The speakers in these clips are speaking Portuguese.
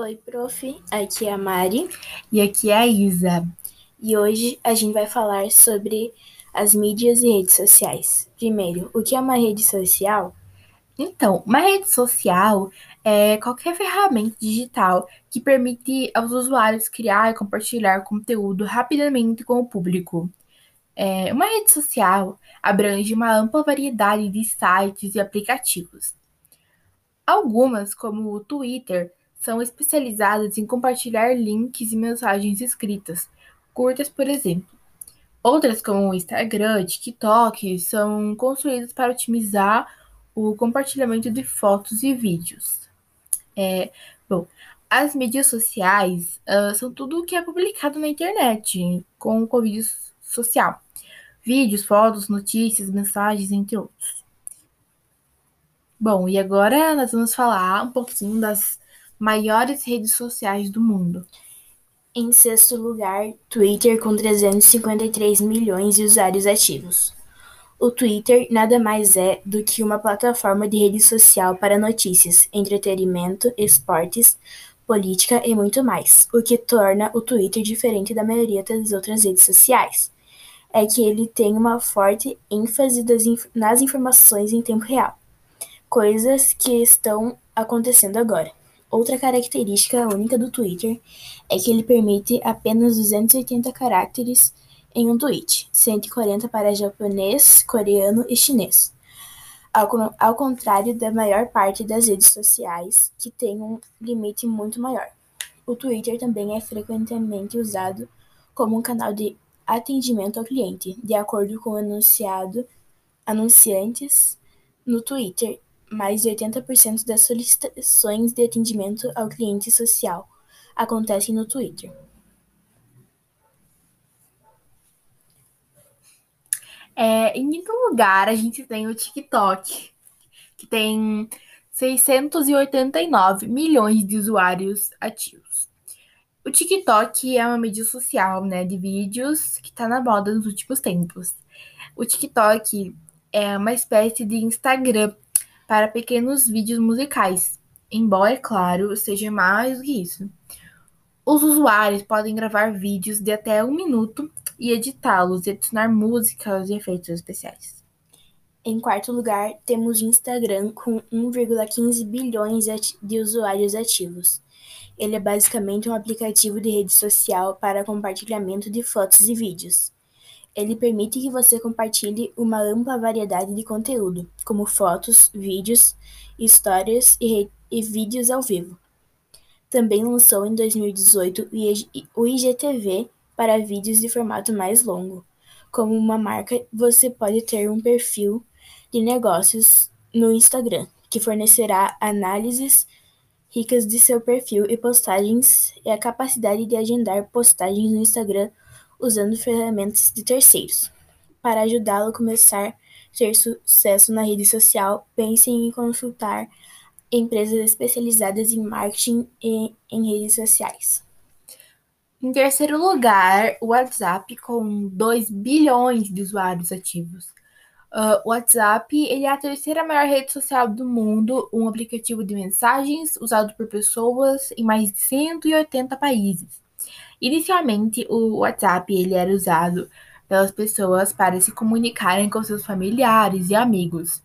Oi, prof. Aqui é a Mari. E aqui é a Isa. E hoje a gente vai falar sobre as mídias e redes sociais. Primeiro, o que é uma rede social? Então, uma rede social é qualquer ferramenta digital que permite aos usuários criar e compartilhar conteúdo rapidamente com o público. É, uma rede social abrange uma ampla variedade de sites e aplicativos. Algumas, como o Twitter, são especializadas em compartilhar links e mensagens escritas, curtas, por exemplo. Outras, como o Instagram, TikTok, são construídas para otimizar o compartilhamento de fotos e vídeos. É, bom, as mídias sociais uh, são tudo o que é publicado na internet, com o vídeo social. Vídeos, fotos, notícias, mensagens, entre outros. Bom, e agora nós vamos falar um pouquinho das maiores redes sociais do mundo. Em sexto lugar, Twitter com 353 milhões de usuários ativos. O Twitter nada mais é do que uma plataforma de rede social para notícias, entretenimento, esportes, política e muito mais, o que torna o Twitter diferente da maioria das outras redes sociais. É que ele tem uma forte ênfase inf nas informações em tempo real, coisas que estão acontecendo agora. Outra característica única do Twitter é que ele permite apenas 280 caracteres em um tweet, 140 para japonês, coreano e chinês. Ao, contrário da maior parte das redes sociais, que tem um limite muito maior. O Twitter também é frequentemente usado como um canal de atendimento ao cliente, de acordo com o anunciado anunciantes no Twitter mais de 80% das solicitações de atendimento ao cliente social acontecem no Twitter. É, em quinto lugar, a gente tem o TikTok, que tem 689 milhões de usuários ativos. O TikTok é uma mídia social, né, de vídeos que está na moda nos últimos tempos. O TikTok é uma espécie de Instagram para pequenos vídeos musicais, embora, é claro, seja mais do que isso. Os usuários podem gravar vídeos de até um minuto e editá-los e adicionar músicas e efeitos especiais. Em quarto lugar, temos o Instagram com 1,15 bilhões de usuários ativos. Ele é basicamente um aplicativo de rede social para compartilhamento de fotos e vídeos. Ele permite que você compartilhe uma ampla variedade de conteúdo, como fotos, vídeos, histórias e, e vídeos ao vivo. Também lançou em 2018 o IGTV para vídeos de formato mais longo. Como uma marca, você pode ter um perfil de negócios no Instagram, que fornecerá análises ricas de seu perfil e postagens e a capacidade de agendar postagens no Instagram usando ferramentas de terceiros. Para ajudá-lo a começar a ter sucesso na rede social, pense em consultar empresas especializadas em marketing e em redes sociais. Em terceiro lugar, o WhatsApp com 2 bilhões de usuários ativos. Uh, o WhatsApp ele é a terceira maior rede social do mundo, um aplicativo de mensagens usado por pessoas em mais de 180 países. Inicialmente, o WhatsApp ele era usado pelas pessoas para se comunicarem com seus familiares e amigos.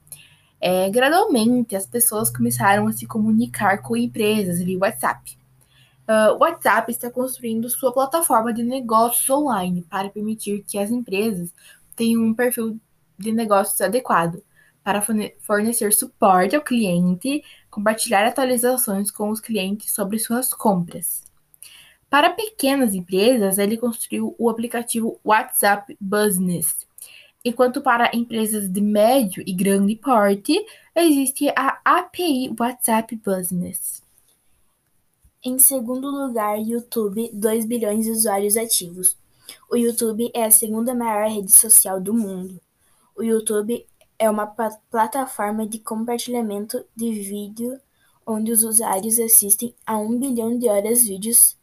É, gradualmente, as pessoas começaram a se comunicar com empresas via WhatsApp. Uh, o WhatsApp está construindo sua plataforma de negócios online para permitir que as empresas tenham um perfil de negócios adequado para fornecer suporte ao cliente, compartilhar atualizações com os clientes sobre suas compras. Para pequenas empresas, ele construiu o aplicativo WhatsApp Business, enquanto para empresas de médio e grande porte, existe a API WhatsApp Business. Em segundo lugar, YouTube, 2 bilhões de usuários ativos. O YouTube é a segunda maior rede social do mundo. O YouTube é uma plataforma de compartilhamento de vídeo onde os usuários assistem a um bilhão de horas de vídeos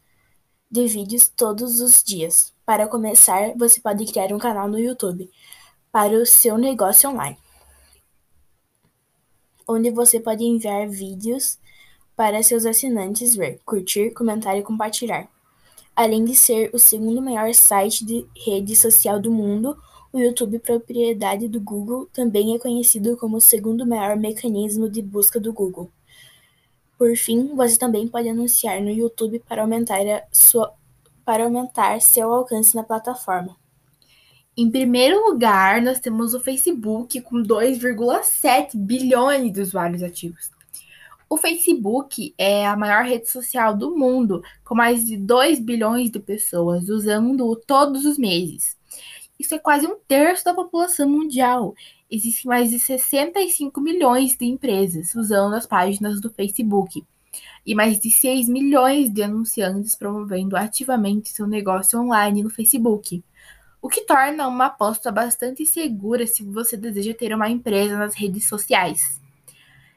de vídeos todos os dias. Para começar, você pode criar um canal no YouTube para o seu negócio online, onde você pode enviar vídeos para seus assinantes ver, curtir, comentar e compartilhar. Além de ser o segundo maior site de rede social do mundo, o YouTube, propriedade do Google, também é conhecido como o segundo maior mecanismo de busca do Google. Por fim, você também pode anunciar no YouTube para aumentar, sua, para aumentar seu alcance na plataforma. Em primeiro lugar, nós temos o Facebook com 2,7 bilhões de usuários ativos. O Facebook é a maior rede social do mundo, com mais de 2 bilhões de pessoas usando-o todos os meses. Isso é quase um terço da população mundial. Existem mais de 65 milhões de empresas usando as páginas do Facebook e mais de 6 milhões de anunciantes promovendo ativamente seu negócio online no Facebook, o que torna uma aposta bastante segura se você deseja ter uma empresa nas redes sociais.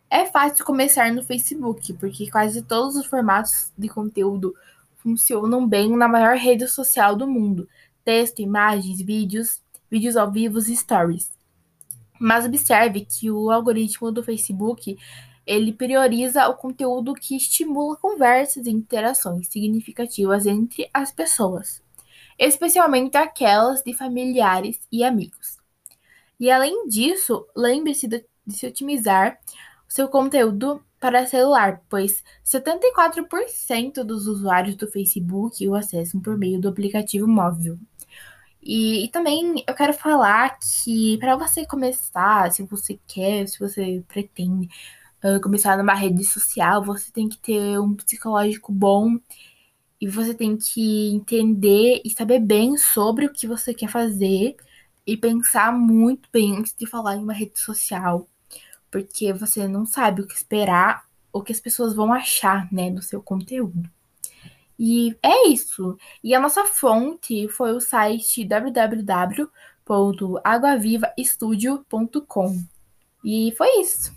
É fácil começar no Facebook, porque quase todos os formatos de conteúdo funcionam bem na maior rede social do mundo: texto, imagens, vídeos, vídeos ao vivo e stories. Mas observe que o algoritmo do Facebook ele prioriza o conteúdo que estimula conversas e interações significativas entre as pessoas, especialmente aquelas de familiares e amigos. E além disso, lembre-se de, de se otimizar seu conteúdo para celular, pois 74% dos usuários do Facebook o acessam por meio do aplicativo móvel. E, e também eu quero falar que para você começar, se você quer, se você pretende uh, começar numa rede social, você tem que ter um psicológico bom e você tem que entender e saber bem sobre o que você quer fazer e pensar muito bem antes de falar em uma rede social porque você não sabe o que esperar, o que as pessoas vão achar, né, do seu conteúdo. E é isso. E a nossa fonte foi o site www.aguavivaestudio.com. E foi isso.